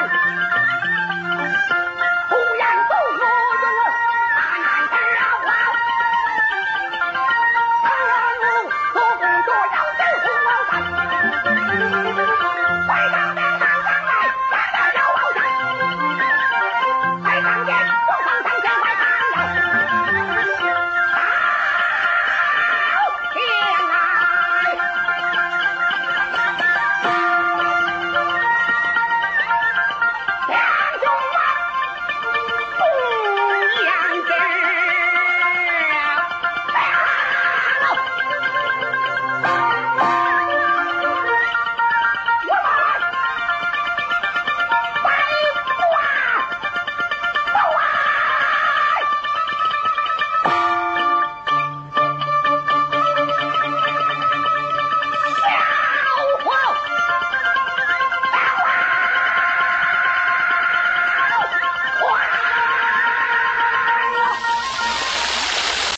Bye.